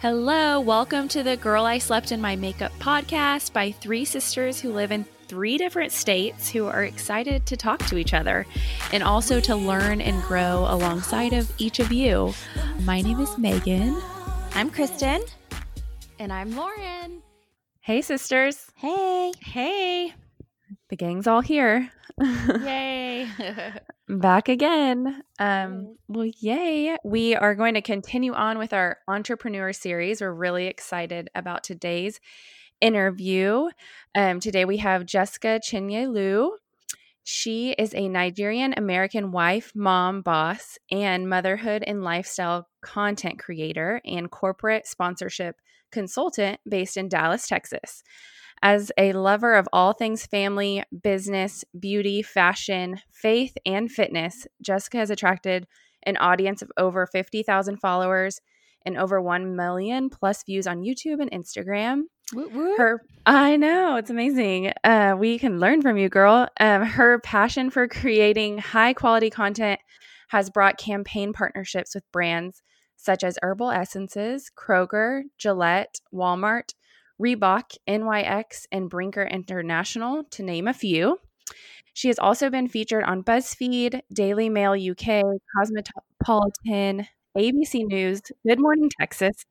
Hello, welcome to the Girl I Slept in My Makeup podcast by three sisters who live in three different states who are excited to talk to each other and also to learn and grow alongside of each of you. My name is Megan. I'm Kristen. And I'm Lauren. Hey, sisters. Hey. Hey. The gang's all here. Yay. Back again. Um, well, yay. We are going to continue on with our entrepreneur series. We're really excited about today's interview. Um, today we have Jessica Chinyelu. She is a Nigerian American wife, mom, boss, and motherhood and lifestyle content creator and corporate sponsorship consultant based in Dallas, Texas. As a lover of all things family, business, beauty, fashion, faith, and fitness, Jessica has attracted an audience of over 50,000 followers and over 1 million plus views on YouTube and Instagram. Her, I know it's amazing. Uh, we can learn from you, girl. Um, her passion for creating high quality content has brought campaign partnerships with brands such as Herbal Essences, Kroger, Gillette, Walmart, Reebok, NYX, and Brinker International, to name a few. She has also been featured on BuzzFeed, Daily Mail UK, Cosmopolitan, ABC News, Good Morning Texas,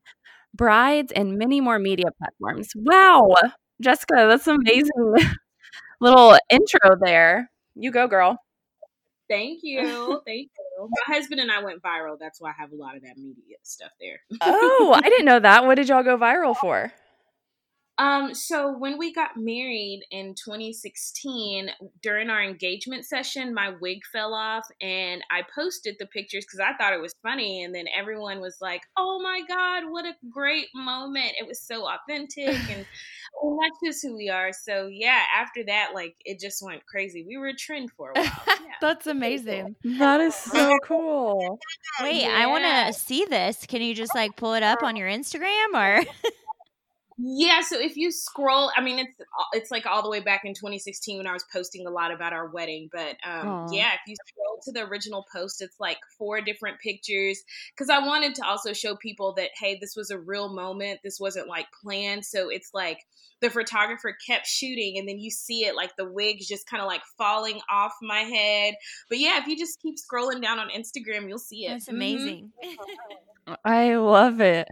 Brides, and many more media platforms. Wow, Jessica, that's amazing little intro there. You go, girl. Thank you. Thank you. My husband and I went viral. That's why I have a lot of that media stuff there. oh, I didn't know that. What did y'all go viral for? Um, so when we got married in 2016, during our engagement session, my wig fell off and I posted the pictures because I thought it was funny. And then everyone was like, oh my God, what a great moment. It was so authentic and well, that's just who we are. So yeah, after that, like it just went crazy. We were a trend for a while. Yeah. that's amazing. That is so cool. Wait, yeah. I want to see this. Can you just like pull it up on your Instagram or? Yeah, so if you scroll, I mean, it's it's like all the way back in 2016 when I was posting a lot about our wedding. But um, yeah, if you scroll to the original post, it's like four different pictures because I wanted to also show people that hey, this was a real moment. This wasn't like planned. So it's like the photographer kept shooting, and then you see it like the wigs just kind of like falling off my head. But yeah, if you just keep scrolling down on Instagram, you'll see it. That's amazing. Mm-hmm. I love it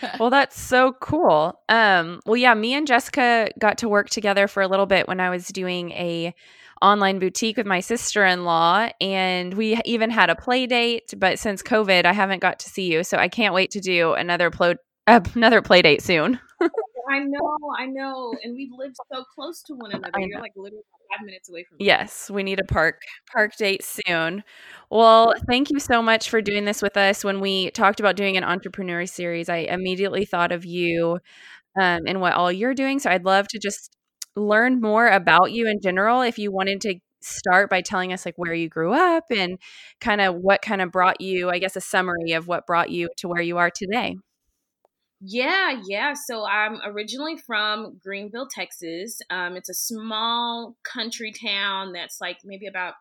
well, that's so cool. Um, well, yeah, me and Jessica got to work together for a little bit when I was doing a online boutique with my sister-in-law and we even had a play date but since covid i haven't got to see you so i can't wait to do another uh, another play date soon I know, I know. And we live so close to one another. You're like literally five minutes away from me. Yes, we need a park park date soon. Well, thank you so much for doing this with us. When we talked about doing an entrepreneur series, I immediately thought of you um, and what all you're doing. So I'd love to just learn more about you in general. If you wanted to start by telling us like where you grew up and kind of what kind of brought you, I guess, a summary of what brought you to where you are today. Yeah, yeah. So I'm originally from Greenville, Texas. Um, it's a small country town that's like maybe about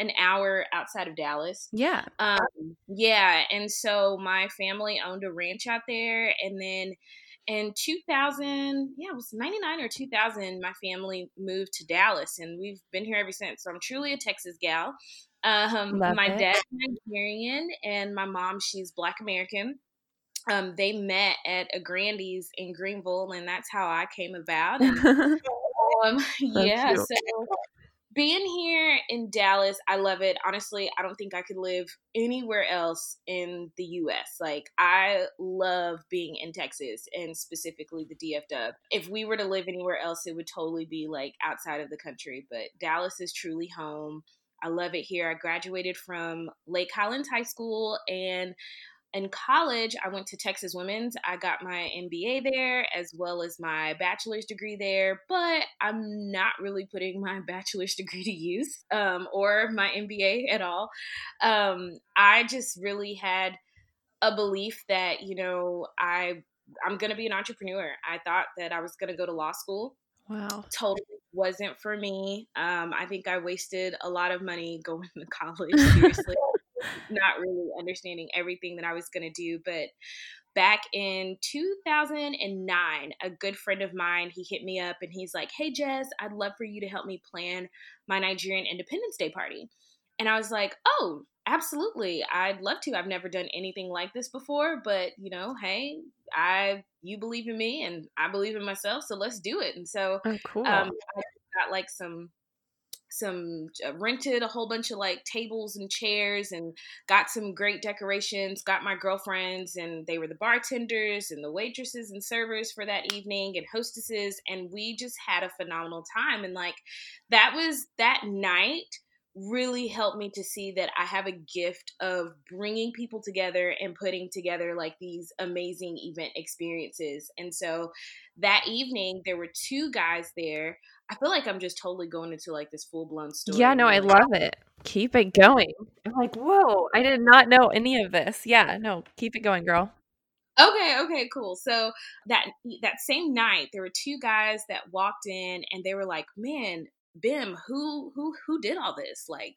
an hour outside of Dallas. Yeah. Um, yeah. And so my family owned a ranch out there. And then in 2000, yeah, it was 99 or 2000, my family moved to Dallas. And we've been here ever since. So I'm truly a Texas gal. Um, my it. dad's Nigerian and my mom, she's Black American um, they met at a Grandy's in Greenville, and that's how I came about. And, um, yeah, so being here in Dallas, I love it. Honestly, I don't think I could live anywhere else in the US. Like, I love being in Texas and specifically the DFW. If we were to live anywhere else, it would totally be like outside of the country, but Dallas is truly home. I love it here. I graduated from Lake Highlands High School and in college, I went to Texas Women's. I got my MBA there as well as my bachelor's degree there, but I'm not really putting my bachelor's degree to use um, or my MBA at all. Um, I just really had a belief that, you know, I I'm going to be an entrepreneur. I thought that I was going to go to law school. Wow. Totally wasn't for me. Um, I think I wasted a lot of money going to college, seriously not really understanding everything that I was going to do. But back in 2009, a good friend of mine, he hit me up and he's like, Hey, Jess, I'd love for you to help me plan my Nigerian Independence Day party. And I was like, Oh, absolutely. I'd love to. I've never done anything like this before, but you know, hey, I you believe in me and I believe in myself, so let's do it. And so oh, cool. um, I got like some some uh, rented a whole bunch of like tables and chairs and got some great decorations got my girlfriends and they were the bartenders and the waitresses and servers for that evening and hostesses and we just had a phenomenal time and like that was that night really helped me to see that I have a gift of bringing people together and putting together like these amazing event experiences. And so that evening, there were two guys there. I feel like I'm just totally going into like this full blown story. Yeah, no, I love it. Keep it going. I'm like, whoa, I did not know any of this. Yeah, no, keep it going, girl. Okay, okay, cool. So that that same night, there were two guys that walked in and they were like, "Man, Bim, who who who did all this? Like,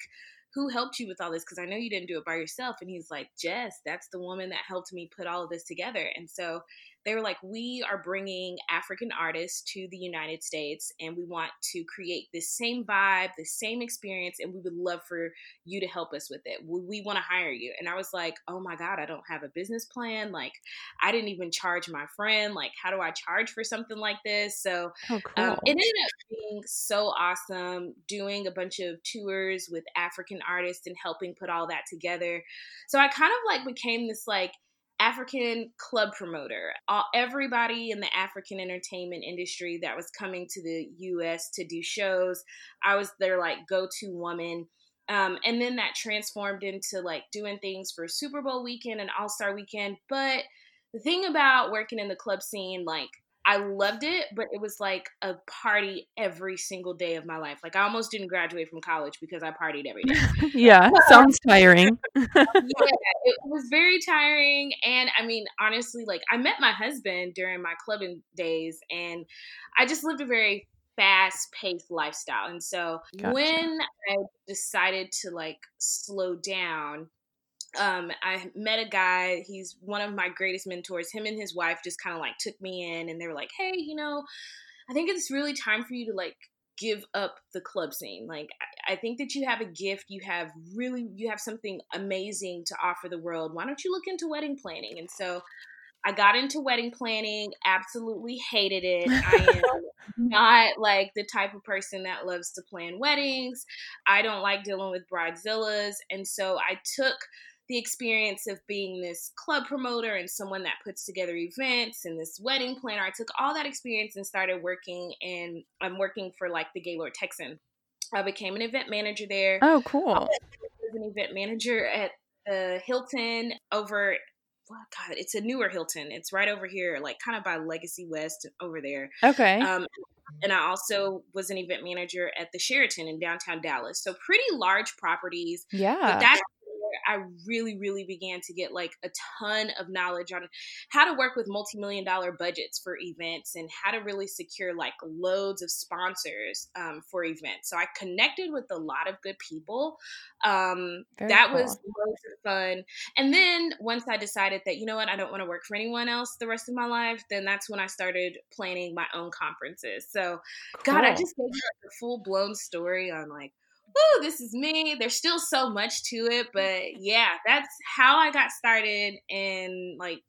who helped you with all this? Because I know you didn't do it by yourself. And he's like, Jess, that's the woman that helped me put all of this together. And so they were like, we are bringing African artists to the United States and we want to create this same vibe, the same experience, and we would love for you to help us with it. We, we want to hire you. And I was like, oh my God, I don't have a business plan. Like, I didn't even charge my friend. Like, how do I charge for something like this? So oh, cool. um, it ended up being so awesome doing a bunch of tours with African artists and helping put all that together. So I kind of like became this like, African club promoter. All, everybody in the African entertainment industry that was coming to the US to do shows, I was their like go to woman. Um, and then that transformed into like doing things for Super Bowl weekend and All Star weekend. But the thing about working in the club scene, like I loved it, but it was like a party every single day of my life. Like I almost didn't graduate from college because I partied every day. yeah, sounds tiring. yeah, it was very tiring. And I mean, honestly, like I met my husband during my clubbing days, and I just lived a very fast paced lifestyle. And so gotcha. when I decided to like slow down, um, I met a guy. He's one of my greatest mentors. Him and his wife just kind of like took me in, and they were like, "Hey, you know, I think it's really time for you to like give up the club scene. Like, I, I think that you have a gift. You have really, you have something amazing to offer the world. Why don't you look into wedding planning?" And so I got into wedding planning, absolutely hated it. I am not like the type of person that loves to plan weddings. I don't like dealing with bridezillas. And so I took the experience of being this club promoter and someone that puts together events and this wedding planner. I took all that experience and started working and I'm working for like the Gaylord Texan. I became an event manager there. Oh, cool. I was an event manager at the Hilton over oh God, it's a newer Hilton. It's right over here, like kind of by Legacy West over there. Okay. Um, and I also was an event manager at the Sheraton in downtown Dallas. So pretty large properties. Yeah. But that's I really, really began to get like a ton of knowledge on how to work with multi million dollar budgets for events and how to really secure like loads of sponsors um, for events. So I connected with a lot of good people. Um, that cool. was loads of fun. And then once I decided that, you know what, I don't want to work for anyone else the rest of my life, then that's when I started planning my own conferences. So, cool. God, I just gave you like a full blown story on like woo, this is me. There's still so much to it, but yeah, that's how I got started in like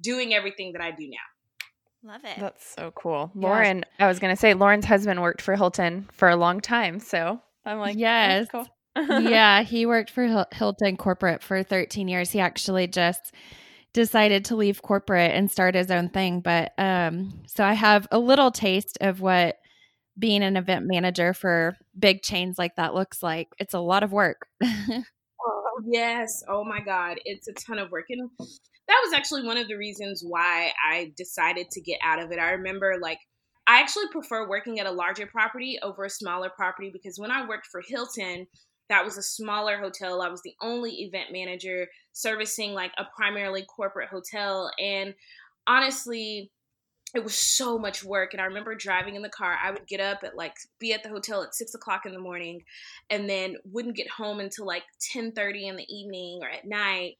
doing everything that I do now. Love it. That's so cool. Yeah. Lauren, I was going to say Lauren's husband worked for Hilton for a long time, so I'm like, yes. Cool. yeah, he worked for Hilton corporate for 13 years. He actually just decided to leave corporate and start his own thing, but um so I have a little taste of what being an event manager for big chains like that looks like. It's a lot of work. oh, yes. Oh my God. It's a ton of work. And that was actually one of the reasons why I decided to get out of it. I remember like I actually prefer working at a larger property over a smaller property because when I worked for Hilton, that was a smaller hotel. I was the only event manager servicing like a primarily corporate hotel. And honestly, it was so much work and i remember driving in the car i would get up at like be at the hotel at six o'clock in the morning and then wouldn't get home until like 10 30 in the evening or at night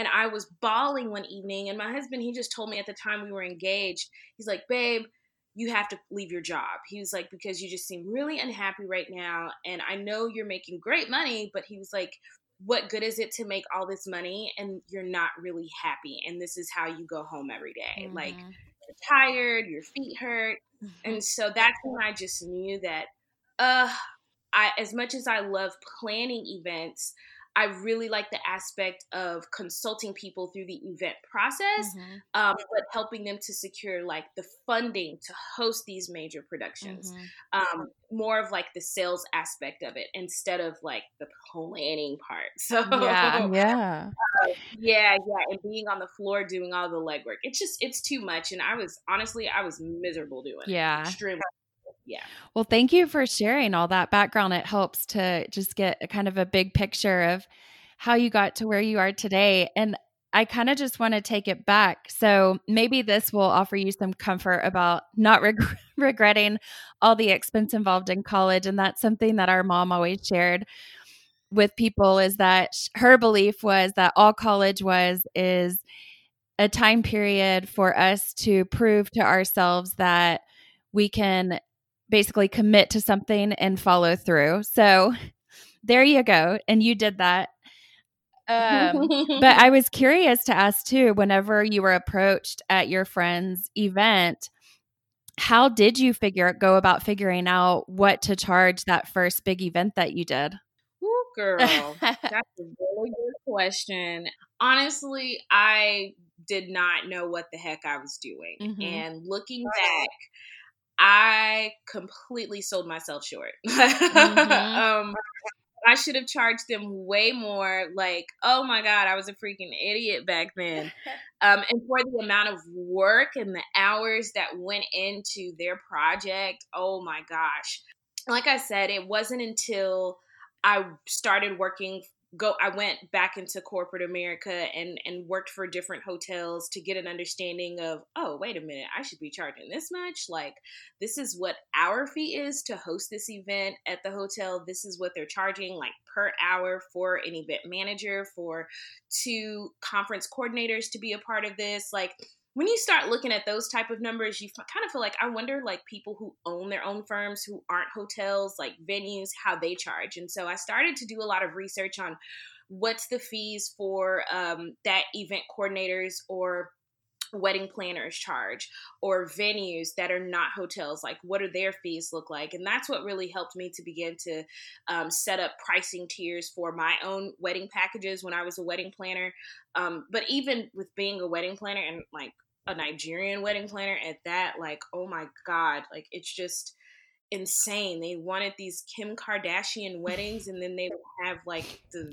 and I was bawling one evening. And my husband, he just told me at the time we were engaged, he's like, babe, you have to leave your job. He was like, because you just seem really unhappy right now. And I know you're making great money, but he was like, what good is it to make all this money and you're not really happy? And this is how you go home every day. Mm-hmm. Like, tired, your feet hurt. Mm-hmm. And so that's when I just knew that, uh, I, as much as I love planning events, I really like the aspect of consulting people through the event process, mm-hmm. um, but helping them to secure like the funding to host these major productions. Mm-hmm. Um, more of like the sales aspect of it instead of like the planning part. So yeah, yeah, uh, yeah, yeah, and being on the floor doing all the legwork. It's just it's too much, and I was honestly I was miserable doing. Yeah, it. extremely yeah. Well, thank you for sharing all that background. It helps to just get a kind of a big picture of how you got to where you are today. And I kind of just want to take it back. So maybe this will offer you some comfort about not reg- regretting all the expense involved in college. And that's something that our mom always shared with people is that her belief was that all college was is a time period for us to prove to ourselves that we can basically commit to something and follow through. So there you go. And you did that. Um, but I was curious to ask too, whenever you were approached at your friend's event, how did you figure go about figuring out what to charge that first big event that you did? Ooh, girl, that's a really good question. Honestly, I did not know what the heck I was doing. Mm-hmm. And looking back, I completely sold myself short. Mm-hmm. um, I should have charged them way more. Like, oh my God, I was a freaking idiot back then. Um, and for the amount of work and the hours that went into their project, oh my gosh. Like I said, it wasn't until I started working go I went back into corporate America and and worked for different hotels to get an understanding of oh wait a minute I should be charging this much? Like this is what our fee is to host this event at the hotel. This is what they're charging like per hour for an event manager for two conference coordinators to be a part of this. Like when you start looking at those type of numbers you kind of feel like i wonder like people who own their own firms who aren't hotels like venues how they charge. And so i started to do a lot of research on what's the fees for um, that event coordinators or wedding planners charge or venues that are not hotels like what do their fees look like? And that's what really helped me to begin to um, set up pricing tiers for my own wedding packages when i was a wedding planner. Um, but even with being a wedding planner and like a nigerian wedding planner at that like oh my god like it's just insane. They wanted these kim kardashian weddings and then they would have like the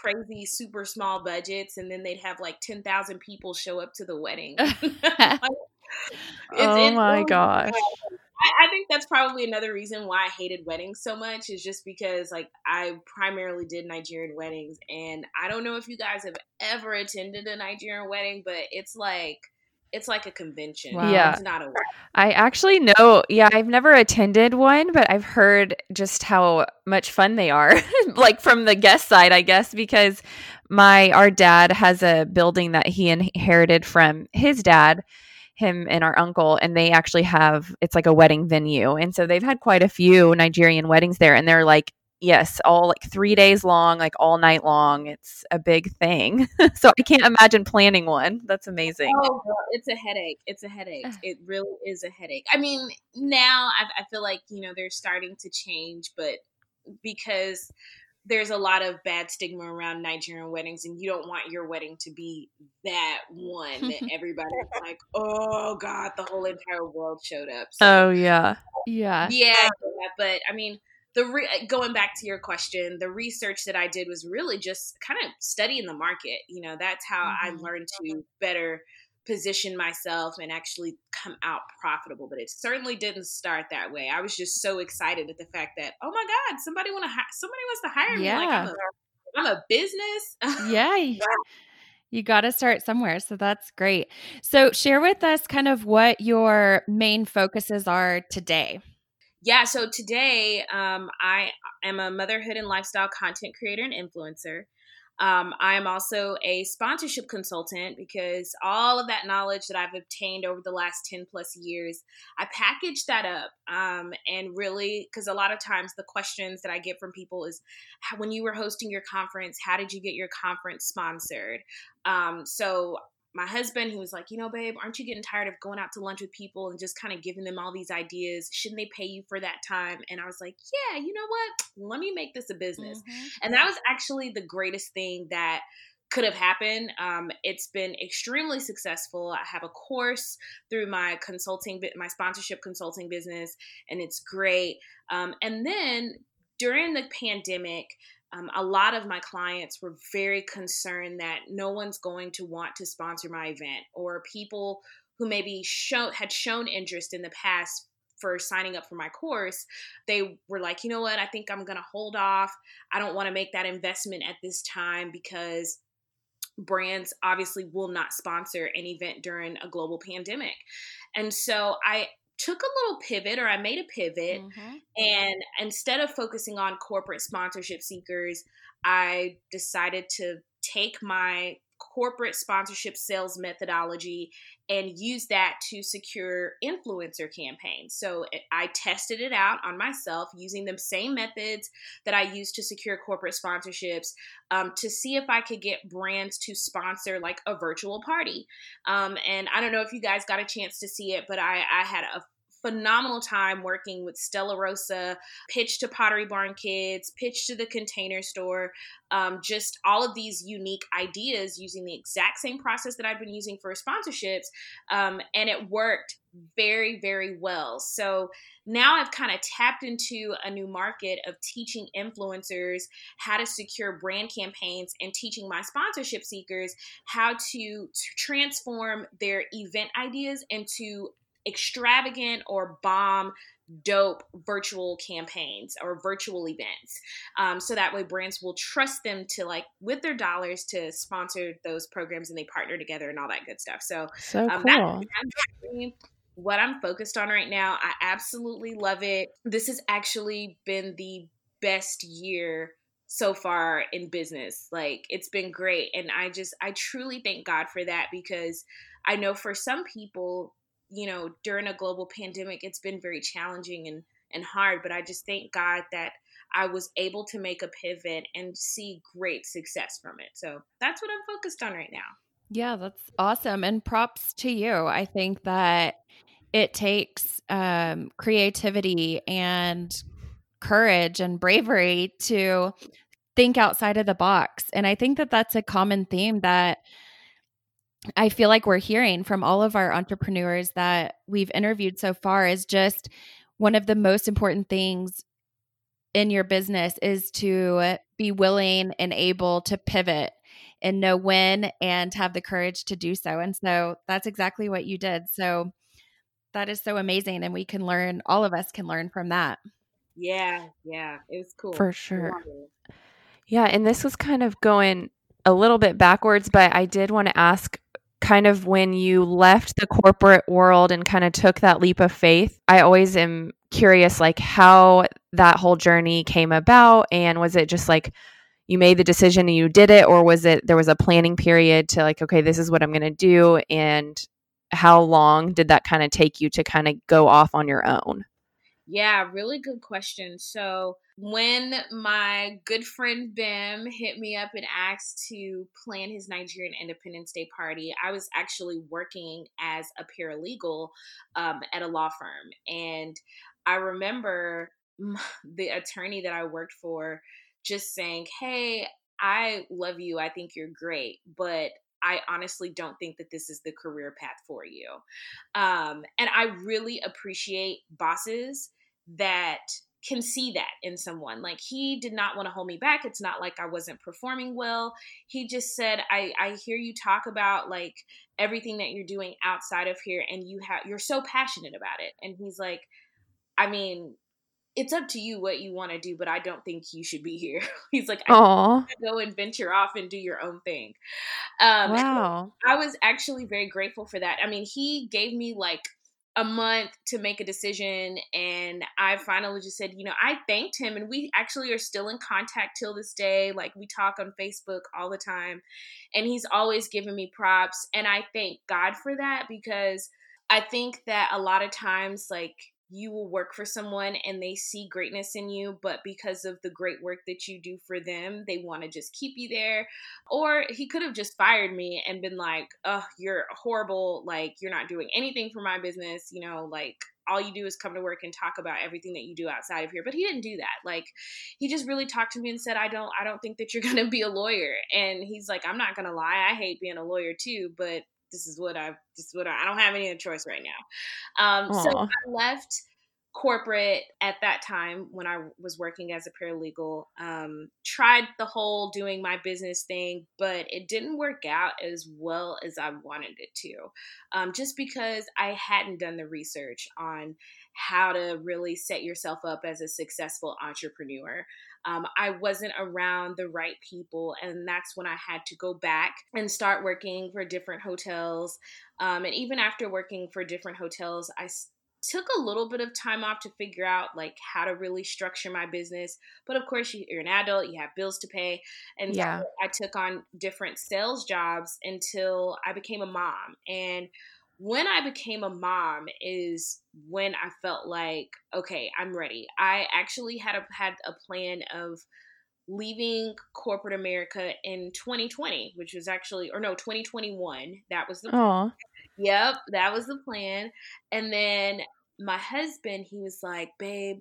crazy super small budgets and then they'd have like 10,000 people show up to the wedding. like, oh my gosh. I, I, think that's probably another reason why I hated weddings so much is just because like I primarily did Nigerian weddings and I don't know if you guys have ever attended a Nigerian wedding, but it's like it's like a convention. Wow. Yeah. It's not a I actually know. Yeah, I've never attended one, but I've heard just how much fun they are. like from the guest side, I guess, because my our dad has a building that he inherited from his dad, him and our uncle, and they actually have it's like a wedding venue. And so they've had quite a few Nigerian weddings there and they're like yes, all like three days long, like all night long. It's a big thing. so I can't imagine planning one. That's amazing. Oh, it's a headache. It's a headache. It really is a headache. I mean, now I, I feel like, you know, they're starting to change, but because there's a lot of bad stigma around Nigerian weddings, and you don't want your wedding to be that one that everybody's like, oh God, the whole entire world showed up. So, oh, yeah. Yeah. Yeah. But I mean, the re- going back to your question, the research that I did was really just kind of studying the market. You know, that's how mm-hmm. I learned to better position myself and actually come out profitable. But it certainly didn't start that way. I was just so excited at the fact that oh my god, somebody want to hi- somebody wants to hire yeah. me. Like I'm a, I'm a business. yeah. You got to start somewhere. So that's great. So, share with us kind of what your main focuses are today yeah, so today um, I am a motherhood and lifestyle content creator and influencer. Um, I'm also a sponsorship consultant because all of that knowledge that I've obtained over the last 10 plus years, I package that up. Um, and really, because a lot of times the questions that I get from people is when you were hosting your conference, how did you get your conference sponsored? Um, so my husband, he was like, you know, babe, aren't you getting tired of going out to lunch with people and just kind of giving them all these ideas? Shouldn't they pay you for that time? And I was like, yeah, you know what? Let me make this a business. Mm-hmm. And that was actually the greatest thing that could have happened. Um, it's been extremely successful. I have a course through my consulting, my sponsorship consulting business, and it's great. Um, and then during the pandemic, um, a lot of my clients were very concerned that no one's going to want to sponsor my event or people who maybe show, had shown interest in the past for signing up for my course they were like you know what? I think i'm going to hold off. I don't want to make that investment at this time because brands obviously will not sponsor an event during a global pandemic. And so i took a little pivot or I made a pivot mm-hmm. and instead of focusing on corporate sponsorship seekers, I decided to take my corporate sponsorship sales methodology and use that to secure influencer campaigns. So I tested it out on myself using the same methods that I used to secure corporate sponsorships um, to see if I could get brands to sponsor like a virtual party. Um, and I don't know if you guys got a chance to see it, but I, I had a phenomenal time working with Stella Rosa, pitch to Pottery Barn Kids, pitch to the Container Store, um, just all of these unique ideas using the exact same process that I've been using for sponsorships. Um, and it worked very, very well. So now I've kind of tapped into a new market of teaching influencers how to secure brand campaigns and teaching my sponsorship seekers how to transform their event ideas into extravagant or bomb dope virtual campaigns or virtual events. Um, so that way brands will trust them to like with their dollars to sponsor those programs and they partner together and all that good stuff. So, so um, cool. what i'm focused on right now i absolutely love it. This has actually been the best year so far in business. Like it's been great. And i just i truly thank god for that because i know for some people you know, during a global pandemic, it's been very challenging and, and hard. But I just thank God that I was able to make a pivot and see great success from it. So that's what I'm focused on right now. Yeah, that's awesome. And props to you. I think that it takes um, creativity and courage and bravery to think outside of the box. And I think that that's a common theme that I feel like we're hearing from all of our entrepreneurs that we've interviewed so far is just one of the most important things in your business is to be willing and able to pivot and know when and have the courage to do so. And so that's exactly what you did. So that is so amazing. And we can learn, all of us can learn from that. Yeah. Yeah. It was cool. For sure. Yeah. And this was kind of going a little bit backwards, but I did want to ask kind of when you left the corporate world and kind of took that leap of faith i always am curious like how that whole journey came about and was it just like you made the decision and you did it or was it there was a planning period to like okay this is what i'm going to do and how long did that kind of take you to kind of go off on your own? Yeah really good question. So when my good friend Bim hit me up and asked to plan his Nigerian Independence Day party, I was actually working as a paralegal um, at a law firm. And I remember the attorney that I worked for just saying, Hey, I love you. I think you're great, but I honestly don't think that this is the career path for you. Um, and I really appreciate bosses that can see that in someone. Like he did not want to hold me back. It's not like I wasn't performing well. He just said, I, I hear you talk about like everything that you're doing outside of here and you have you're so passionate about it. And he's like, I mean, it's up to you what you want to do, but I don't think you should be here. He's like, I go and venture off and do your own thing. Um, wow. I was actually very grateful for that. I mean, he gave me like a month to make a decision and i finally just said you know i thanked him and we actually are still in contact till this day like we talk on facebook all the time and he's always given me props and i thank god for that because i think that a lot of times like you will work for someone and they see greatness in you, but because of the great work that you do for them, they want to just keep you there. Or he could have just fired me and been like, oh, you're horrible. Like, you're not doing anything for my business. You know, like, all you do is come to work and talk about everything that you do outside of here but he didn't do that like he just really talked to me and said i don't i don't think that you're to be a lawyer and he's like i'm not to lie i hate being a lawyer too but this is what I this is what I, I don't have any other choice right now. Um, so I left corporate at that time when I was working as a paralegal. Um, tried the whole doing my business thing, but it didn't work out as well as I wanted it to. Um, just because I hadn't done the research on how to really set yourself up as a successful entrepreneur. Um, I wasn't around the right people, and that's when I had to go back and start working for different hotels. Um, and even after working for different hotels, I took a little bit of time off to figure out like how to really structure my business but of course you're an adult you have bills to pay and yeah. so i took on different sales jobs until i became a mom and when I became a mom is when I felt like, okay, I'm ready. I actually had a had a plan of leaving corporate America in 2020, which was actually or no, 2021. That was the plan. Yep, that was the plan. And then my husband, he was like, "Babe,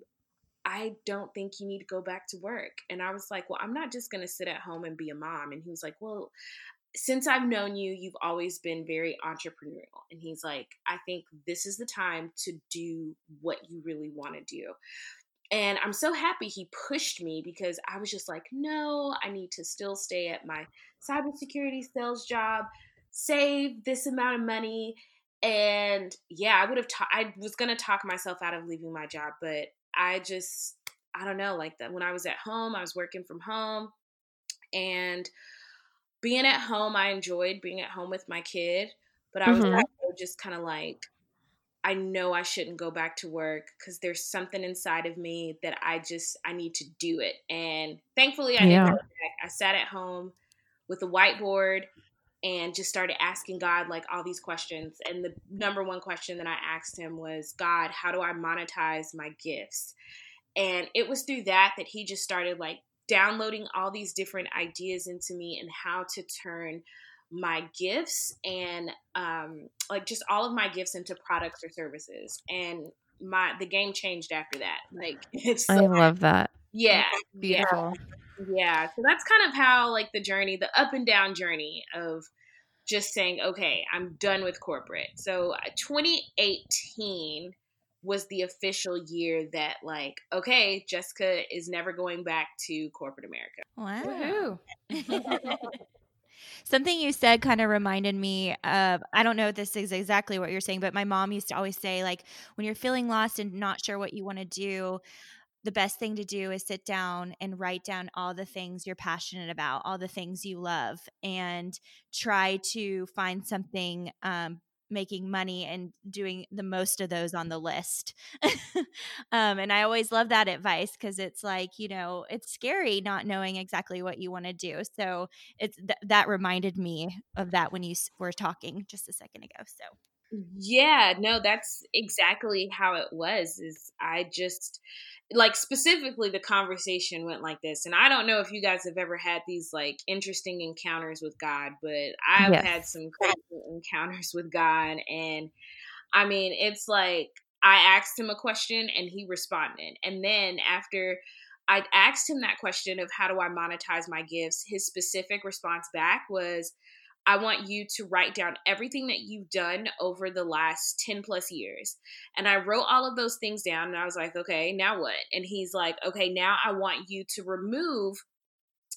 I don't think you need to go back to work." And I was like, "Well, I'm not just going to sit at home and be a mom." And he was like, "Well, since I've known you, you've always been very entrepreneurial. And he's like, I think this is the time to do what you really want to do. And I'm so happy he pushed me because I was just like, no, I need to still stay at my cybersecurity sales job, save this amount of money. And yeah, I would have, ta- I was going to talk myself out of leaving my job, but I just, I don't know, like that when I was at home, I was working from home and being at home, I enjoyed being at home with my kid, but I was mm-hmm. also just kind of like, I know I shouldn't go back to work because there's something inside of me that I just I need to do it. And thankfully, I yeah. I sat at home with a whiteboard and just started asking God like all these questions. And the number one question that I asked him was, God, how do I monetize my gifts? And it was through that that he just started like downloading all these different ideas into me and how to turn my gifts and um, like just all of my gifts into products or services. And my the game changed after that. Like it's so, i love that. Yeah beautiful. Yeah. yeah so that's kind of how like the journey the up and down journey of just saying okay i'm done with corporate. So uh, 2018 was the official year that like okay jessica is never going back to corporate america. Wow. Something you said kind of reminded me of i don't know if this is exactly what you're saying but my mom used to always say like when you're feeling lost and not sure what you want to do the best thing to do is sit down and write down all the things you're passionate about, all the things you love, and try to find something um, making money and doing the most of those on the list. um, and I always love that advice because it's like, you know, it's scary not knowing exactly what you want to do. So it's th- that reminded me of that when you were talking just a second ago. So yeah, no, that's exactly how it was. Is I just like specifically the conversation went like this and i don't know if you guys have ever had these like interesting encounters with god but i've yes. had some crazy encounters with god and i mean it's like i asked him a question and he responded and then after i asked him that question of how do i monetize my gifts his specific response back was I want you to write down everything that you've done over the last 10 plus years. And I wrote all of those things down and I was like, okay, now what? And he's like, okay, now I want you to remove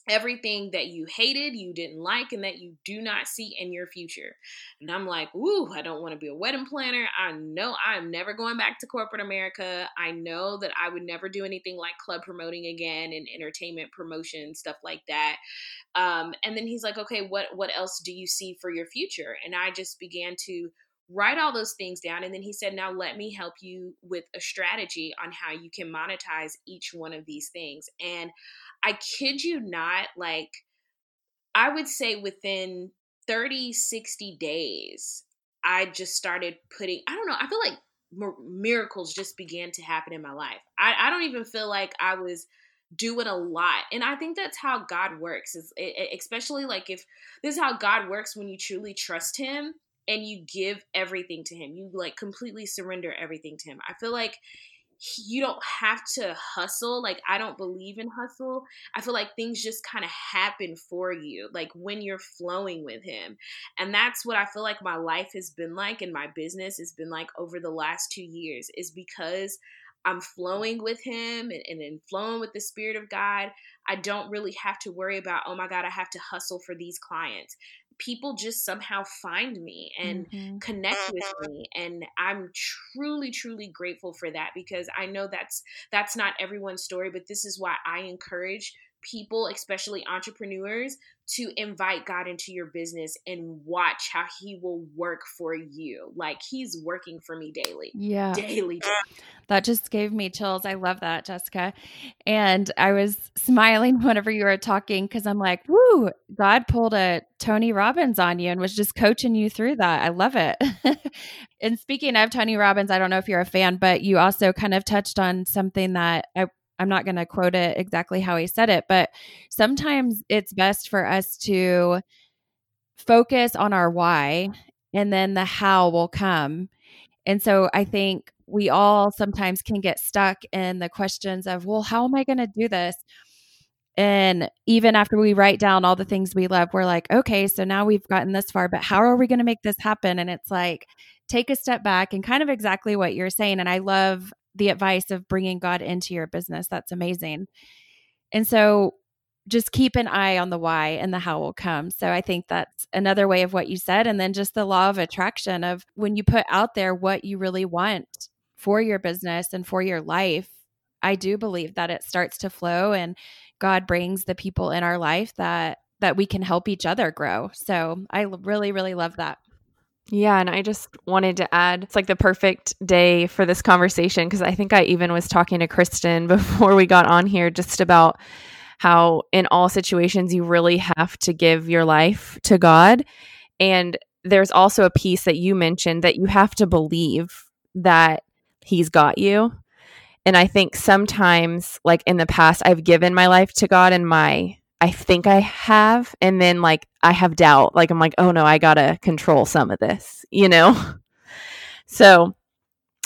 everything that you hated, you didn't like, and that you do not see in your future. And I'm like, ooh, I don't want to be a wedding planner. I know I'm never going back to corporate America. I know that I would never do anything like club promoting again and entertainment promotion, stuff like that. Um, and then he's like, okay, what what else do you see for your future? And I just began to write all those things down. And then he said, now let me help you with a strategy on how you can monetize each one of these things. And I kid you not, like, I would say within 30, 60 days, I just started putting, I don't know, I feel like miracles just began to happen in my life. I, I don't even feel like I was doing a lot and i think that's how god works is especially like if this is how god works when you truly trust him and you give everything to him you like completely surrender everything to him i feel like you don't have to hustle. Like, I don't believe in hustle. I feel like things just kind of happen for you, like when you're flowing with Him. And that's what I feel like my life has been like and my business has been like over the last two years, is because I'm flowing with Him and, and, flowing with the Spirit of God. I don't really have to worry about, oh my God, I have to hustle for these clients people just somehow find me and mm-hmm. connect with me and i'm truly truly grateful for that because i know that's that's not everyone's story but this is why i encourage people especially entrepreneurs to invite God into your business and watch how he will work for you. Like he's working for me daily. Yeah. Daily. That just gave me chills. I love that, Jessica. And I was smiling whenever you were talking because I'm like, woo, God pulled a Tony Robbins on you and was just coaching you through that. I love it. and speaking of Tony Robbins, I don't know if you're a fan, but you also kind of touched on something that I I'm not going to quote it exactly how he said it, but sometimes it's best for us to focus on our why and then the how will come. And so I think we all sometimes can get stuck in the questions of, well, how am I going to do this? And even after we write down all the things we love, we're like, okay, so now we've gotten this far, but how are we going to make this happen? And it's like, take a step back and kind of exactly what you're saying. And I love the advice of bringing God into your business. That's amazing. And so just keep an eye on the why and the how will come. So I think that's another way of what you said. And then just the law of attraction of when you put out there what you really want for your business and for your life, I do believe that it starts to flow and God brings the people in our life that that we can help each other grow. So I really, really love that. Yeah, and I just wanted to add it's like the perfect day for this conversation because I think I even was talking to Kristen before we got on here just about how in all situations you really have to give your life to God. And there's also a piece that you mentioned that you have to believe that He's got you. And I think sometimes, like in the past, I've given my life to God and my I think I have. And then like I have doubt. Like I'm like, oh no, I gotta control some of this, you know? so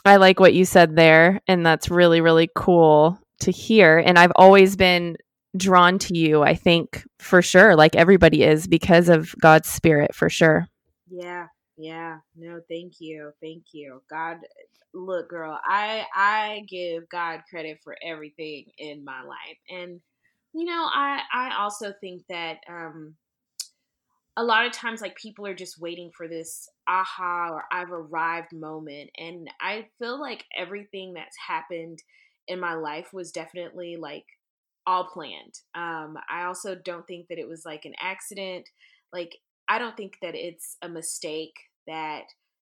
I like what you said there. And that's really, really cool to hear. And I've always been drawn to you, I think, for sure, like everybody is because of God's spirit, for sure. Yeah. Yeah. No, thank you. Thank you. God look, girl, I I give God credit for everything in my life. And you know, I I also think that um a lot of times like people are just waiting for this aha or I've arrived moment and I feel like everything that's happened in my life was definitely like all planned. Um I also don't think that it was like an accident. Like I don't think that it's a mistake that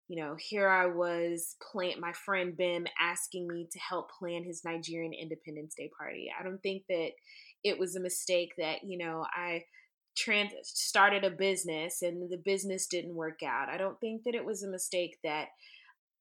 you know, here I was plant my friend Bim asking me to help plan his Nigerian Independence Day party. I don't think that it was a mistake that you know I trans started a business and the business didn't work out. I don't think that it was a mistake that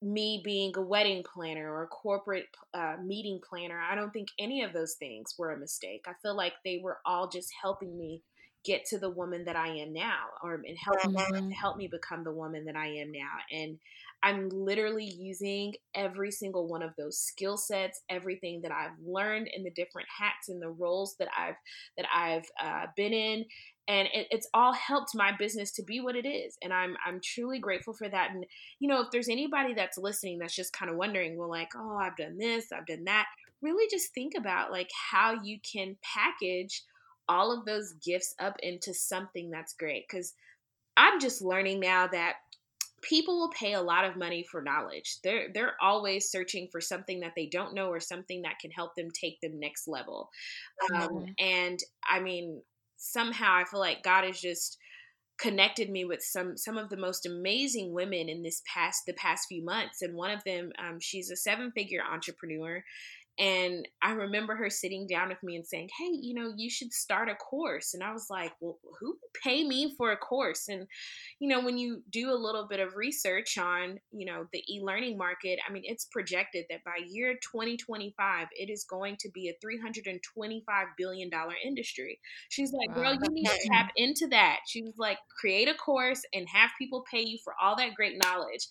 me being a wedding planner or a corporate uh, meeting planner, I don't think any of those things were a mistake. I feel like they were all just helping me get to the woman that I am now, or and help mm-hmm. help me become the woman that I am now. And I'm literally using every single one of those skill sets, everything that I've learned in the different hats and the roles that I've that I've uh, been in, and it, it's all helped my business to be what it is. And I'm I'm truly grateful for that. And you know, if there's anybody that's listening that's just kind of wondering, well, like, oh, I've done this, I've done that. Really, just think about like how you can package all of those gifts up into something that's great. Because I'm just learning now that people will pay a lot of money for knowledge. They're they're always searching for something that they don't know or something that can help them take them next level. Um, mm-hmm. And I mean, somehow I feel like God is just connected me with some some of the most amazing women in this past the past few months and one of them um, she's a seven figure entrepreneur and I remember her sitting down with me and saying, Hey, you know, you should start a course. And I was like, Well, who would pay me for a course? And, you know, when you do a little bit of research on, you know, the e learning market, I mean, it's projected that by year 2025, it is going to be a $325 billion industry. She's like, Girl, you need to tap into that. She was like, Create a course and have people pay you for all that great knowledge.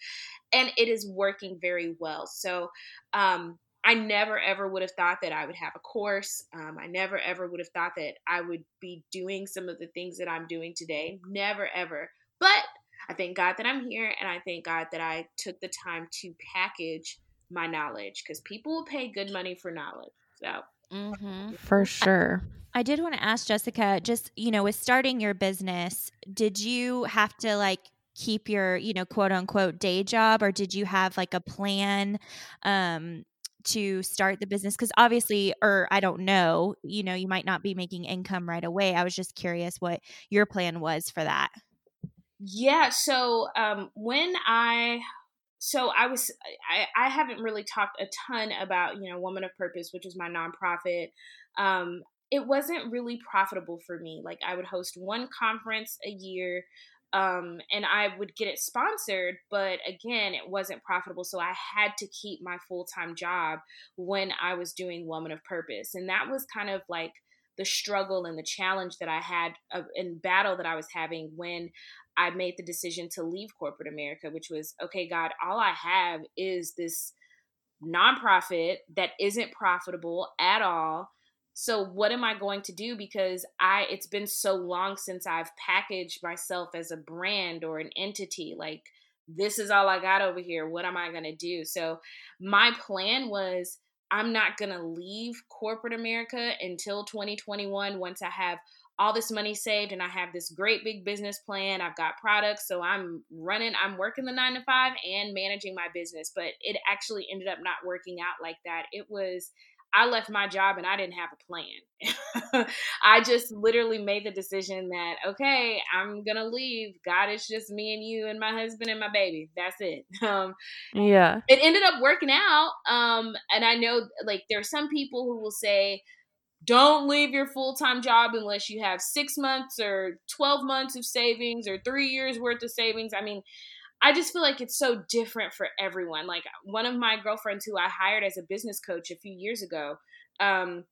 And it is working very well. So, um, I never ever would have thought that I would have a course. Um, I never ever would have thought that I would be doing some of the things that I'm doing today. Never ever. But I thank God that I'm here and I thank God that I took the time to package my knowledge because people will pay good money for knowledge. So, mm-hmm. for sure. I did want to ask Jessica just, you know, with starting your business, did you have to like keep your, you know, quote unquote day job or did you have like a plan um to start the business because obviously or i don't know you know you might not be making income right away i was just curious what your plan was for that. Yeah so um when i so i was i i haven't really talked a ton about you know woman of purpose which is my nonprofit um it wasn't really profitable for me like i would host one conference a year um, and I would get it sponsored, but again, it wasn't profitable. So I had to keep my full time job when I was doing Woman of Purpose. And that was kind of like the struggle and the challenge that I had uh, in battle that I was having when I made the decision to leave corporate America, which was okay, God, all I have is this nonprofit that isn't profitable at all so what am i going to do because i it's been so long since i've packaged myself as a brand or an entity like this is all i got over here what am i going to do so my plan was i'm not going to leave corporate america until 2021 once i have all this money saved and I have this great big business plan. I've got products, so I'm running, I'm working the nine to five and managing my business. But it actually ended up not working out like that. It was I left my job and I didn't have a plan. I just literally made the decision that, okay, I'm going to leave. God, it's just me and you and my husband and my baby. That's it. Um, yeah. It ended up working out. Um, and I know, like, there are some people who will say, don't leave your full time job unless you have six months or 12 months of savings or three years worth of savings. I mean, I just feel like it's so different for everyone. Like one of my girlfriends who I hired as a business coach a few years ago, um,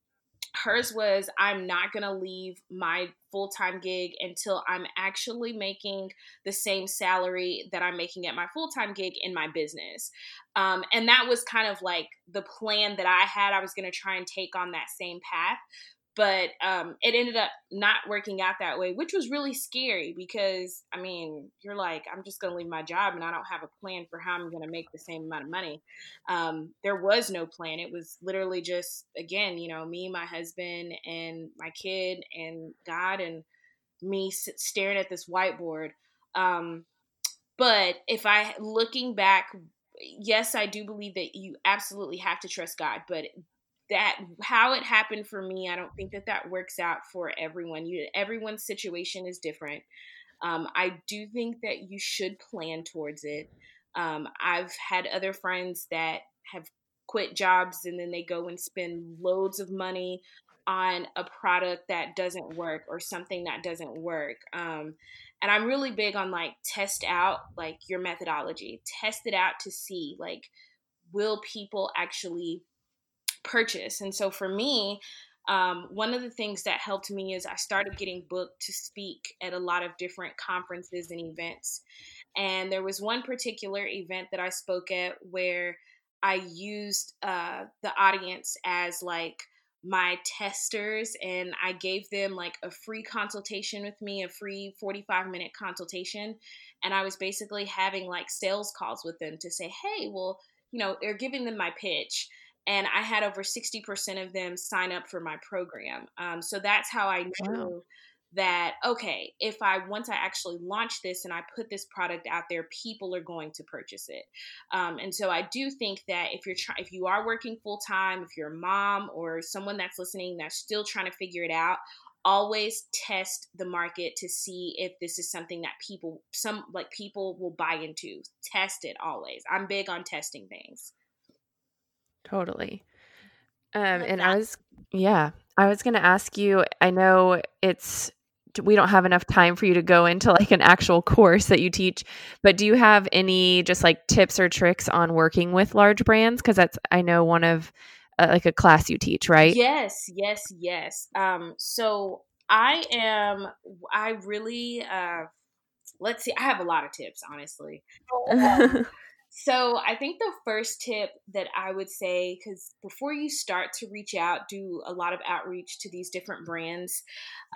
hers was I'm not going to leave my full time gig until I'm actually making the same salary that I'm making at my full time gig in my business. Um, and that was kind of like the plan that I had. I was going to try and take on that same path but um, it ended up not working out that way, which was really scary because I mean, you're like, I'm just going to leave my job and I don't have a plan for how I'm going to make the same amount of money. Um, there was no plan. It was literally just, again, you know, me, my husband, and my kid, and God, and me staring at this whiteboard. Um, but if I, looking back, yes, I do believe that you absolutely have to trust God, but that how it happened for me i don't think that that works out for everyone. You everyone's situation is different. Um, i do think that you should plan towards it. Um, i've had other friends that have quit jobs and then they go and spend loads of money on a product that doesn't work or something that doesn't work. Um, and i'm really big on like test out like your methodology. Test it out to see like will people actually purchase. And so for me, um, one of the things that helped me is I started getting booked to speak at a lot of different conferences and events. And there was one particular event that I spoke at where I used uh, the audience as like my testers and I gave them like a free consultation with me, a free 45 minute consultation. And I was basically having like sales calls with them to say, hey, well, you know, they're giving them my pitch and I had over 60% of them sign up for my program. Um, so that's how I knew wow. that, okay, if I, once I actually launch this and I put this product out there, people are going to purchase it. Um, and so I do think that if you're trying, if you are working full time, if you're a mom or someone that's listening that's still trying to figure it out, always test the market to see if this is something that people some like people will buy into test it always i'm big on testing things totally um and that. i was yeah i was going to ask you i know it's we don't have enough time for you to go into like an actual course that you teach but do you have any just like tips or tricks on working with large brands because that's i know one of uh, like a class you teach, right? Yes, yes, yes. Um, so I am. I really. Uh, let's see. I have a lot of tips, honestly. so I think the first tip that I would say, because before you start to reach out, do a lot of outreach to these different brands.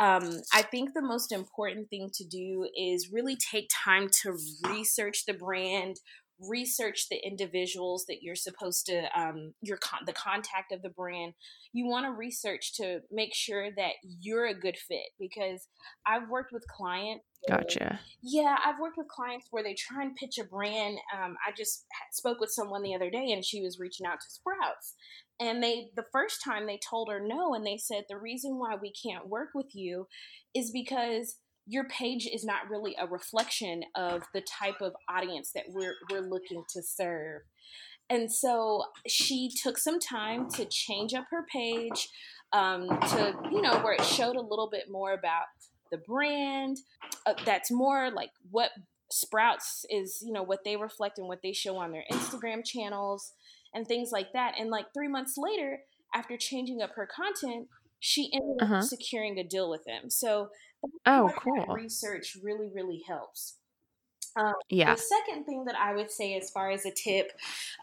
Um, I think the most important thing to do is really take time to research the brand, research the individuals that you're supposed to um, your con- the contact of the brand. You want to research to make sure that you're a good fit because i've worked with clients gotcha. Yeah i've worked with clients where they try and pitch a brand um, i just spoke with someone the other day and she was reaching out to sprouts. And they the first time they told her no and they said the reason why we can't work with you is because your page is not really a reflection of the type of audience that we're we're looking to serve. And so she took some time to change up her page um, to, you know, where it showed a little bit more about the brand. Uh, that's more like what Sprouts is, you know, what they reflect and what they show on their Instagram channels and things like that. And like three months later, after changing up her content, she ended uh-huh. up securing a deal with him. So Oh, cool. Research really, really helps. Um, yeah. The second thing that I would say, as far as a tip,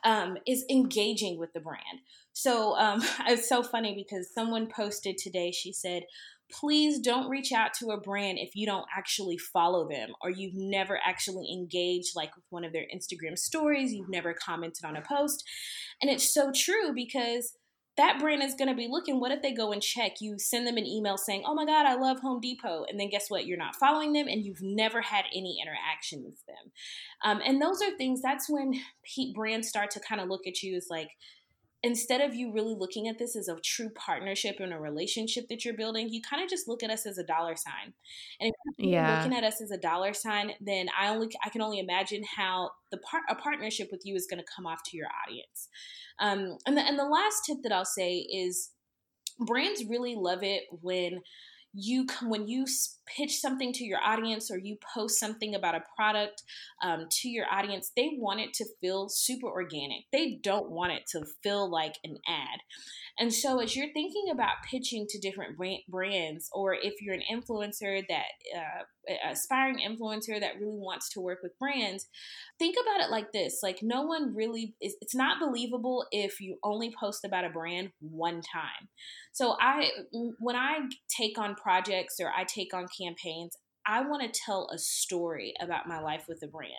um, is engaging with the brand. So um, it's so funny because someone posted today. She said, "Please don't reach out to a brand if you don't actually follow them or you've never actually engaged, like with one of their Instagram stories. You've never commented on a post." And it's so true because that brand is going to be looking. What if they go and check? You send them an email saying, Oh my God, I love Home Depot. And then guess what? You're not following them and you've never had any interaction with them. Um, and those are things, that's when brands start to kind of look at you as like, instead of you really looking at this as a true partnership and a relationship that you're building, you kind of just look at us as a dollar sign. And if you're yeah. looking at us as a dollar sign, then I only I can only imagine how the part a partnership with you is going to come off to your audience. Um, and the and the last tip that I'll say is brands really love it when you come when you pitch something to your audience or you post something about a product um, to your audience they want it to feel super organic. They don't want it to feel like an ad and so, as you're thinking about pitching to different brands, or if you're an influencer that, uh, aspiring influencer that really wants to work with brands, think about it like this like, no one really is, it's not believable if you only post about a brand one time. So, I, when I take on projects or I take on campaigns, I want to tell a story about my life with a brand.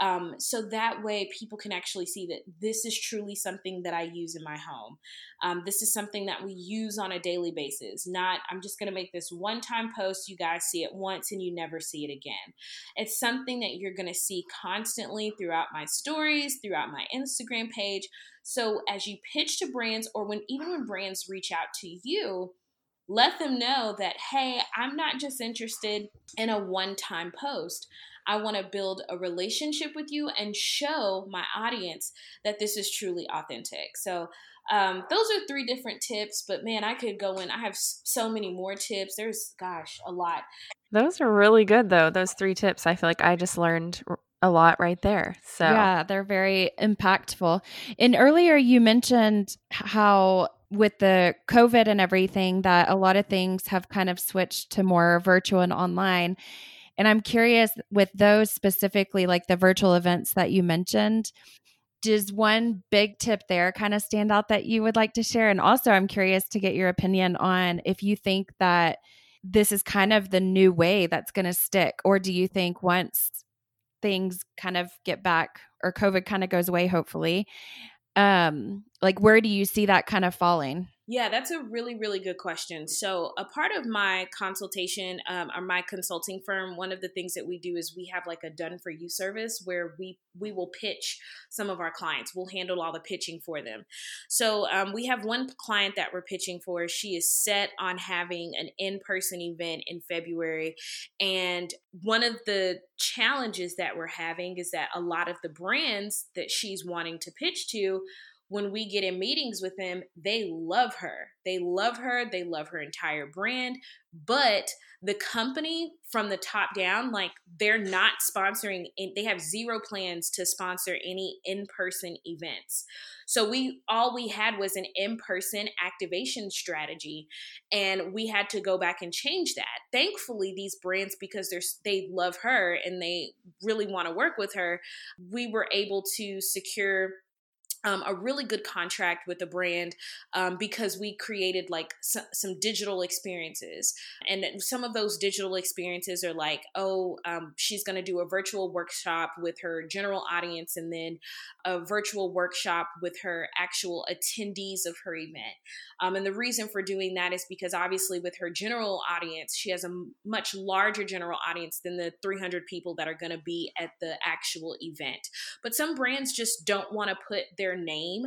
Um, so that way people can actually see that this is truly something that I use in my home. Um, this is something that we use on a daily basis. Not, I'm just going to make this one time post, you guys see it once and you never see it again. It's something that you're going to see constantly throughout my stories, throughout my Instagram page. So as you pitch to brands or when even when brands reach out to you, let them know that, hey, I'm not just interested in a one time post. I want to build a relationship with you and show my audience that this is truly authentic. So, um, those are three different tips, but man, I could go in. I have so many more tips. There's, gosh, a lot. Those are really good, though. Those three tips. I feel like I just learned a lot right there. So, yeah, they're very impactful. And earlier you mentioned how with the COVID and everything, that a lot of things have kind of switched to more virtual and online. And I'm curious with those specifically, like the virtual events that you mentioned, does one big tip there kind of stand out that you would like to share? And also, I'm curious to get your opinion on if you think that this is kind of the new way that's going to stick, or do you think once things kind of get back or COVID kind of goes away, hopefully, um like where do you see that kind of falling Yeah, that's a really, really good question. So, a part of my consultation um, or my consulting firm, one of the things that we do is we have like a done for you service where we we will pitch some of our clients. We'll handle all the pitching for them. So, um, we have one client that we're pitching for. She is set on having an in person event in February, and one of the challenges that we're having is that a lot of the brands that she's wanting to pitch to when we get in meetings with them, they love her. They love her. They love her entire brand. But the company from the top down, like they're not sponsoring, they have zero plans to sponsor any in person events. So we, all we had was an in person activation strategy. And we had to go back and change that. Thankfully, these brands, because they're, they love her and they really want to work with her, we were able to secure um, a really good contract with a brand um, because we created like s- some digital experiences. And some of those digital experiences are like oh um, she's going to do a virtual workshop with her general audience and then a virtual workshop with her actual attendees of her event. Um, and the reason for doing that is because obviously with her general audience she has a much larger general audience than the 300 people that are going to be at the actual event. But some brands just don't want to put their their name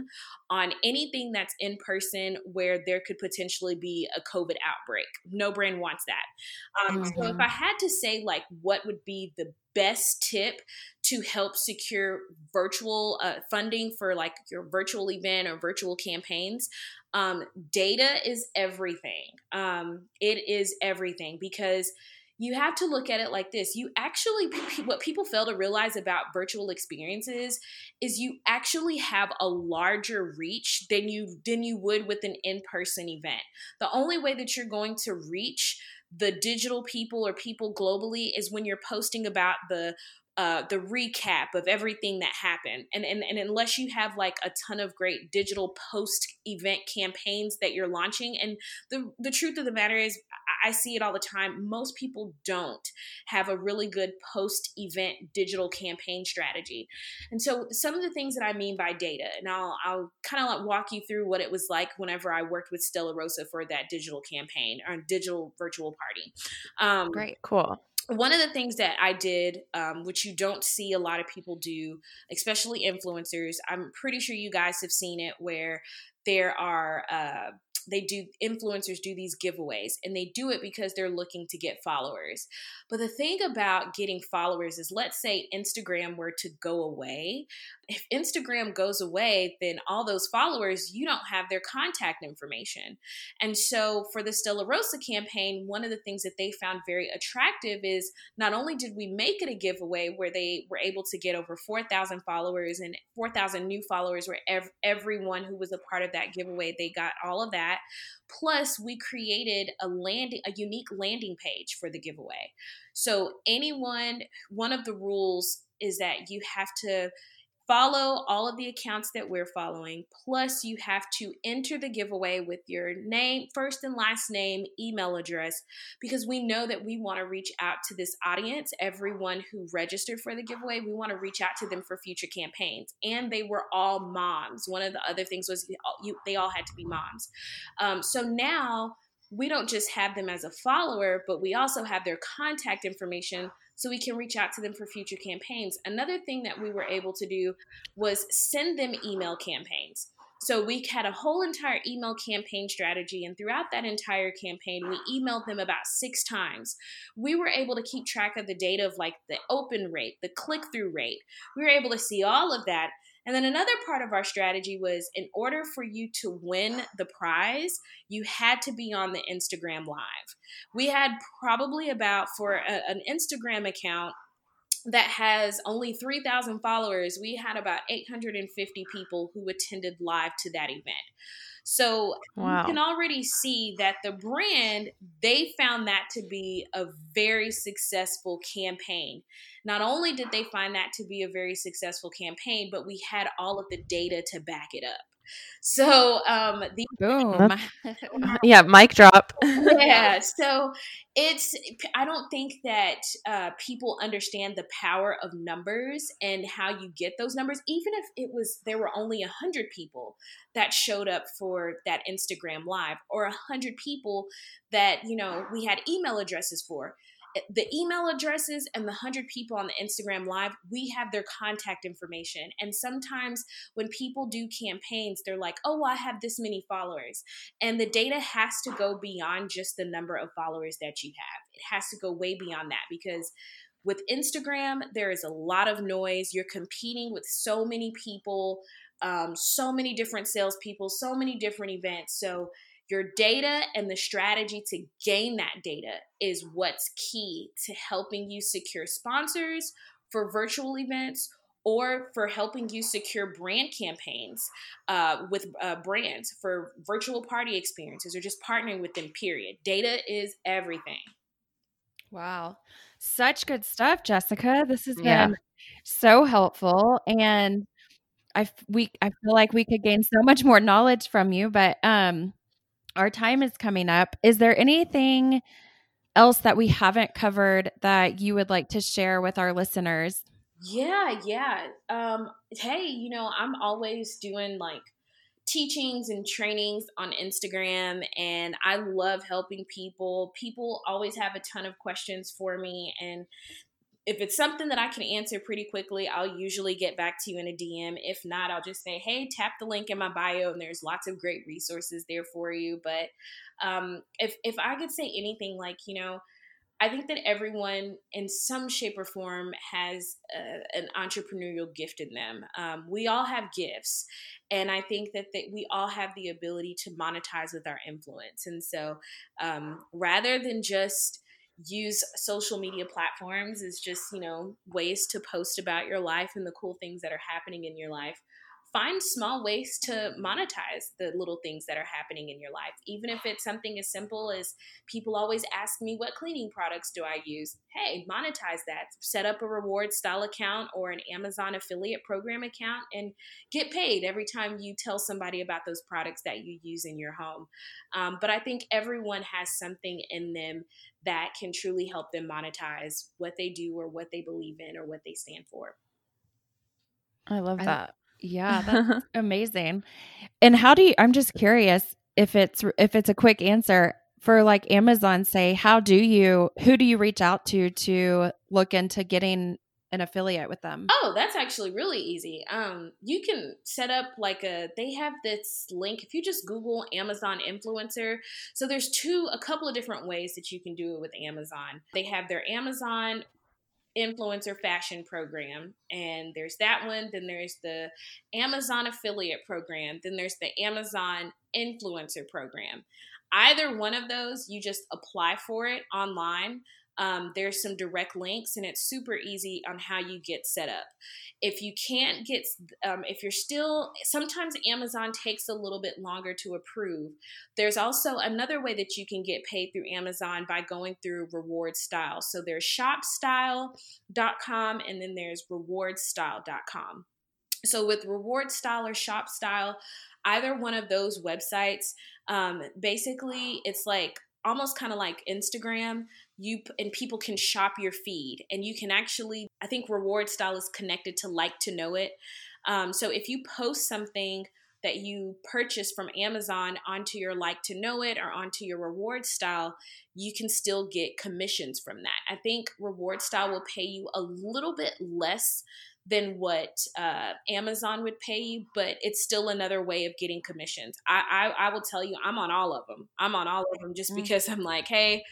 on anything that's in person where there could potentially be a COVID outbreak. No brand wants that. Um, mm-hmm. So if mm-hmm. I had to say, like, what would be the best tip to help secure virtual uh, funding for like your virtual event or virtual campaigns um, data is everything um, it is everything because you have to look at it like this. You actually, what people fail to realize about virtual experiences is you actually have a larger reach than you than you would with an in-person event. The only way that you're going to reach the digital people or people globally is when you're posting about the uh, the recap of everything that happened. And, and, and unless you have like a ton of great digital post event campaigns that you're launching, and the, the truth of the matter is, I see it all the time. Most people don't have a really good post event digital campaign strategy. And so, some of the things that I mean by data, and I'll, I'll kind of like walk you through what it was like whenever I worked with Stella Rosa for that digital campaign or digital virtual party. Um, Great, cool one of the things that I did, um, which you don't see a lot of people do, especially influencers, I'm pretty sure you guys have seen it, where there are uh, they do influencers do these giveaways and they do it because they're looking to get followers. But the thing about getting followers is let's say Instagram were to go away. If Instagram goes away, then all those followers, you don't have their contact information. And so for the Stella Rosa campaign, one of the things that they found very attractive is not only did we make it a giveaway where they were able to get over 4,000 followers and 4,000 new followers where ev- everyone who was a part of that giveaway, they got all of that. Plus, we created a landing, a unique landing page for the giveaway. So, anyone, one of the rules is that you have to follow all of the accounts that we're following. Plus, you have to enter the giveaway with your name, first and last name, email address, because we know that we want to reach out to this audience, everyone who registered for the giveaway. We want to reach out to them for future campaigns. And they were all moms. One of the other things was you, they all had to be moms. Um, so now, we don't just have them as a follower, but we also have their contact information so we can reach out to them for future campaigns. Another thing that we were able to do was send them email campaigns. So we had a whole entire email campaign strategy, and throughout that entire campaign, we emailed them about six times. We were able to keep track of the data of like the open rate, the click through rate. We were able to see all of that. And then another part of our strategy was in order for you to win the prize, you had to be on the Instagram live. We had probably about for a, an Instagram account that has only 3,000 followers, we had about 850 people who attended live to that event. So wow. you can already see that the brand, they found that to be a very successful campaign. Not only did they find that to be a very successful campaign, but we had all of the data to back it up. So, um, the boom, yeah, mic drop. yeah. So it's I don't think that uh, people understand the power of numbers and how you get those numbers. Even if it was there were only a hundred people that showed up for that Instagram live, or a hundred people that you know we had email addresses for the email addresses and the 100 people on the Instagram live, we have their contact information. And sometimes when people do campaigns, they're like, oh, I have this many followers. And the data has to go beyond just the number of followers that you have, it has to go way beyond that because with Instagram, there is a lot of noise. You're competing with so many people, um, so many different salespeople, so many different events. So your data and the strategy to gain that data is what's key to helping you secure sponsors for virtual events or for helping you secure brand campaigns uh, with uh, brands for virtual party experiences or just partnering with them, period. Data is everything. Wow. Such good stuff, Jessica. This has yeah. been so helpful. And I, we, I feel like we could gain so much more knowledge from you, but um, our time is coming up. Is there anything else that we haven't covered that you would like to share with our listeners? Yeah, yeah. Um, hey, you know, I'm always doing like teachings and trainings on Instagram, and I love helping people. People always have a ton of questions for me, and if it's something that I can answer pretty quickly, I'll usually get back to you in a DM. If not, I'll just say, hey, tap the link in my bio, and there's lots of great resources there for you. But um, if if I could say anything, like you know, I think that everyone in some shape or form has a, an entrepreneurial gift in them. Um, we all have gifts, and I think that they, we all have the ability to monetize with our influence. And so, um, rather than just use social media platforms as just, you know, ways to post about your life and the cool things that are happening in your life find small ways to monetize the little things that are happening in your life. Even if it's something as simple as people always ask me, What cleaning products do I use? Hey, monetize that. Set up a reward style account or an Amazon affiliate program account and get paid every time you tell somebody about those products that you use in your home. Um, but I think everyone has something in them that can truly help them monetize what they do or what they believe in or what they stand for. I love that. Yeah, that's amazing. And how do you I'm just curious if it's if it's a quick answer for like Amazon say how do you who do you reach out to to look into getting an affiliate with them? Oh, that's actually really easy. Um, you can set up like a. They have this link if you just Google Amazon influencer. So there's two, a couple of different ways that you can do it with Amazon. They have their Amazon influencer fashion program. And there's that one then there's the amazon affiliate program then there's the amazon influencer program. Either one of those you just apply for it online um, there's some direct links and it's super easy on how you get set up. If you can't get um, if you're still sometimes amazon takes a little bit longer to approve. There's also another way that you can get paid through amazon by going through reward style. So there's shopstyle.com and then there's rewardstyle.com so with reward style or shop style either one of those websites um, basically it's like almost kind of like Instagram, you and people can shop your feed and you can actually I think reward style is connected to like to know it. Um, so if you post something that you purchase from Amazon onto your like to know it or onto your reward style, you can still get commissions from that. I think reward style will pay you a little bit less than what uh, Amazon would pay you, but it's still another way of getting commissions. I, I, I will tell you, I'm on all of them. I'm on all of them just mm-hmm. because I'm like, hey,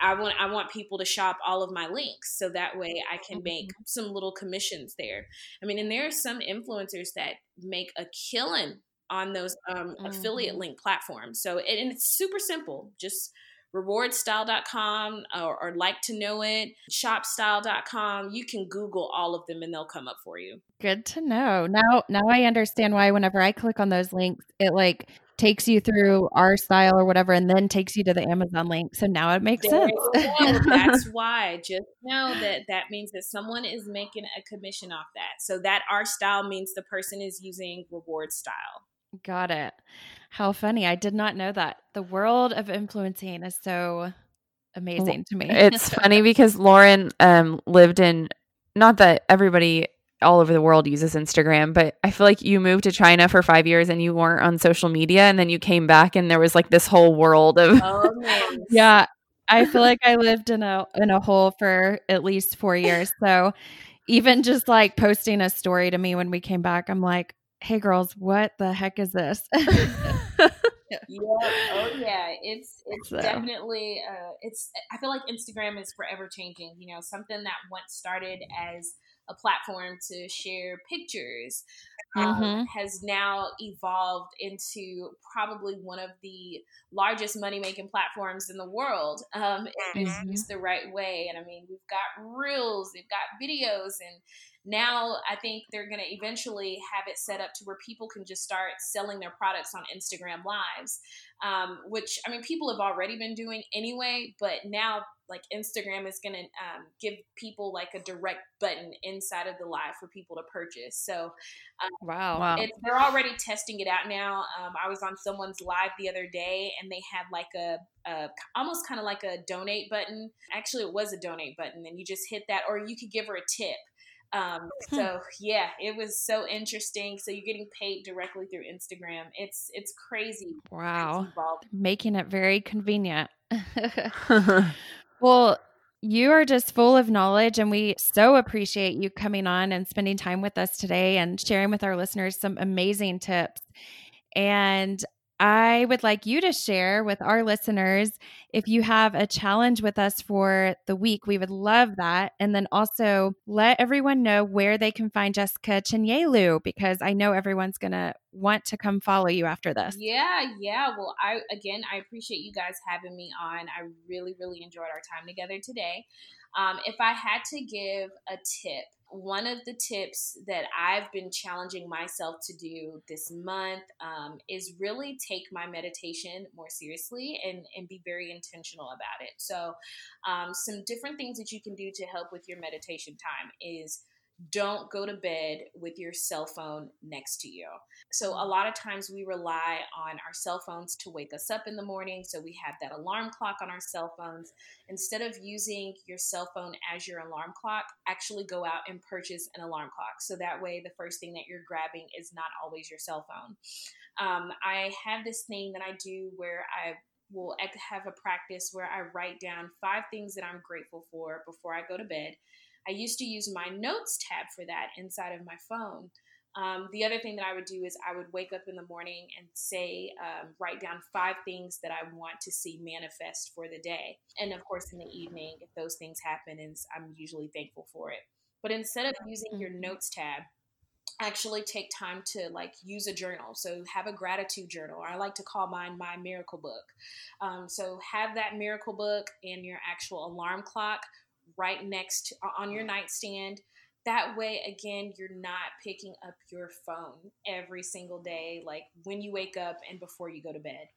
I want I want people to shop all of my links so that way I can make mm-hmm. some little commissions there. I mean, and there are some influencers that make a killing on those um, mm-hmm. affiliate link platforms. So and it's super simple. Just rewardstyle.com or, or like to know it, shopstyle.com. You can Google all of them and they'll come up for you. Good to know. Now now I understand why whenever I click on those links, it like takes you through rStyle or whatever and then takes you to the Amazon link. So now it makes there sense. That's why. Just know that that means that someone is making a commission off that. So that rStyle means the person is using reward style. Got it. How funny. I did not know that. The world of influencing is so amazing to me. It's funny because Lauren um, lived in, not that everybody all over the world uses Instagram, but I feel like you moved to China for five years and you weren't on social media, and then you came back and there was like this whole world of. Oh, man. yeah, I feel like I lived in a in a hole for at least four years. So even just like posting a story to me when we came back, I'm like, "Hey, girls, what the heck is this?" yeah oh yeah it's it's so. definitely uh it's i feel like instagram is forever changing you know something that once started as a platform to share pictures um, mm-hmm. has now evolved into probably one of the largest money making platforms in the world um, mm-hmm. it's the right way and i mean we've got reels they've got videos and now I think they're going to eventually have it set up to where people can just start selling their products on Instagram Lives, um, which I mean, people have already been doing anyway, but now like Instagram is going to um, give people like a direct button inside of the live for people to purchase. So, um, wow, wow. they're already testing it out now. Um, I was on someone's live the other day and they had like a, a almost kind of like a donate button. Actually, it was a donate button, and you just hit that, or you could give her a tip. Um, hmm. so yeah, it was so interesting. So you're getting paid directly through Instagram. It's it's crazy. Wow, making it very convenient. well, you are just full of knowledge, and we so appreciate you coming on and spending time with us today and sharing with our listeners some amazing tips. And I would like you to share with our listeners if you have a challenge with us for the week. We would love that. And then also let everyone know where they can find Jessica Chinyelu because I know everyone's going to want to come follow you after this. Yeah, yeah. Well, I again, I appreciate you guys having me on. I really, really enjoyed our time together today. Um, if I had to give a tip, one of the tips that I've been challenging myself to do this month um, is really take my meditation more seriously and, and be very intentional about it. So, um, some different things that you can do to help with your meditation time is don't go to bed with your cell phone next to you. So, a lot of times we rely on our cell phones to wake us up in the morning. So, we have that alarm clock on our cell phones. Instead of using your cell phone as your alarm clock, actually go out and purchase an alarm clock. So, that way, the first thing that you're grabbing is not always your cell phone. Um, I have this thing that I do where I will have a practice where I write down five things that I'm grateful for before I go to bed. I used to use my notes tab for that inside of my phone. Um, the other thing that I would do is I would wake up in the morning and say, um, write down five things that I want to see manifest for the day. And of course, in the evening, if those things happen, is I'm usually thankful for it. But instead of using your mm-hmm. notes tab, actually take time to like use a journal so have a gratitude journal i like to call mine my miracle book um, so have that miracle book and your actual alarm clock right next to, on your nightstand. That way, again, you're not picking up your phone every single day, like when you wake up and before you go to bed.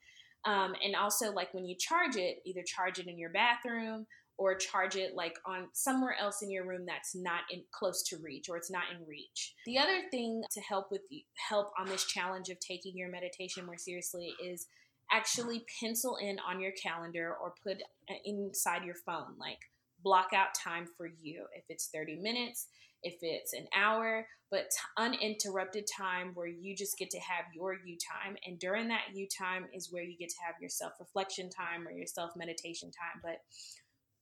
Um, and also, like when you charge it, either charge it in your bathroom or charge it like on somewhere else in your room that's not in close to reach or it's not in reach. The other thing to help with help on this challenge of taking your meditation more seriously is actually pencil in on your calendar or put uh, inside your phone like block out time for you. If it's 30 minutes, if it's an hour, but uninterrupted time where you just get to have your you time. And during that you time is where you get to have your self reflection time or your self meditation time. But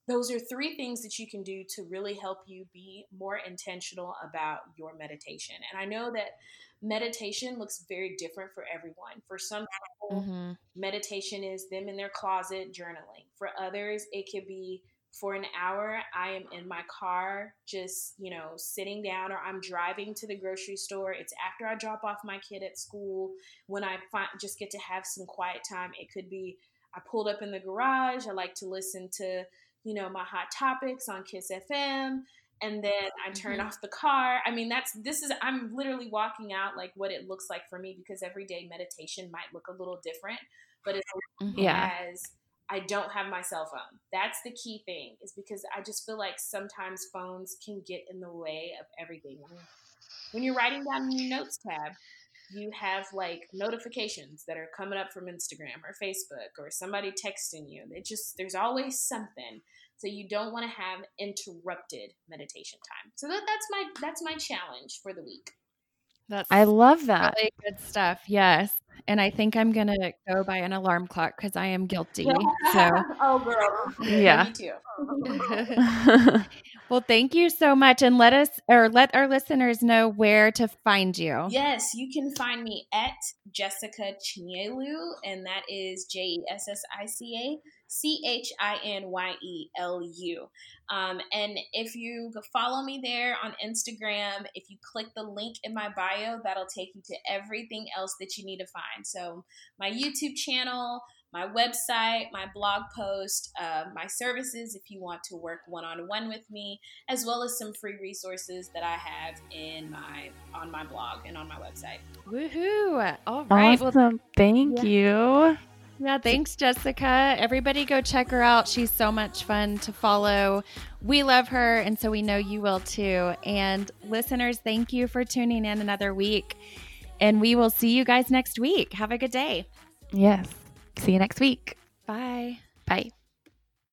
those are three things that you can do to really help you be more intentional about your meditation. And I know that meditation looks very different for everyone. For some people, mm-hmm. meditation is them in their closet journaling. For others, it could be for an hour i am in my car just you know sitting down or i'm driving to the grocery store it's after i drop off my kid at school when i find, just get to have some quiet time it could be i pulled up in the garage i like to listen to you know my hot topics on kiss fm and then I turn mm-hmm. off the car. I mean, that's this is I'm literally walking out like what it looks like for me because every day meditation might look a little different, but as mm-hmm. yeah. as I don't have my cell phone. That's the key thing, is because I just feel like sometimes phones can get in the way of everything. When you're writing down in your notes tab, you have like notifications that are coming up from Instagram or Facebook or somebody texting you. It just there's always something. So you don't want to have interrupted meditation time. So that, that's my that's my challenge for the week. That's I love that. Really good stuff. Yes. And I think I'm going to go by an alarm clock because I am guilty. So, oh, girl. Yeah. Me too. well, thank you so much. And let us or let our listeners know where to find you. Yes, you can find me at Jessica Chinyelu, and that is J E S S I C A C H I N Y E L U. Um, and if you follow me there on Instagram, if you click the link in my bio, that'll take you to everything else that you need to find. So, my YouTube channel, my website, my blog post, uh, my services if you want to work one on one with me, as well as some free resources that I have in my on my blog and on my website. Woohoo! All right, awesome. Well, thank yeah. you. Yeah, thanks, Jessica. Everybody go check her out. She's so much fun to follow. We love her, and so we know you will too. And listeners, thank you for tuning in another week. And we will see you guys next week. Have a good day. Yes. See you next week. Bye. Bye.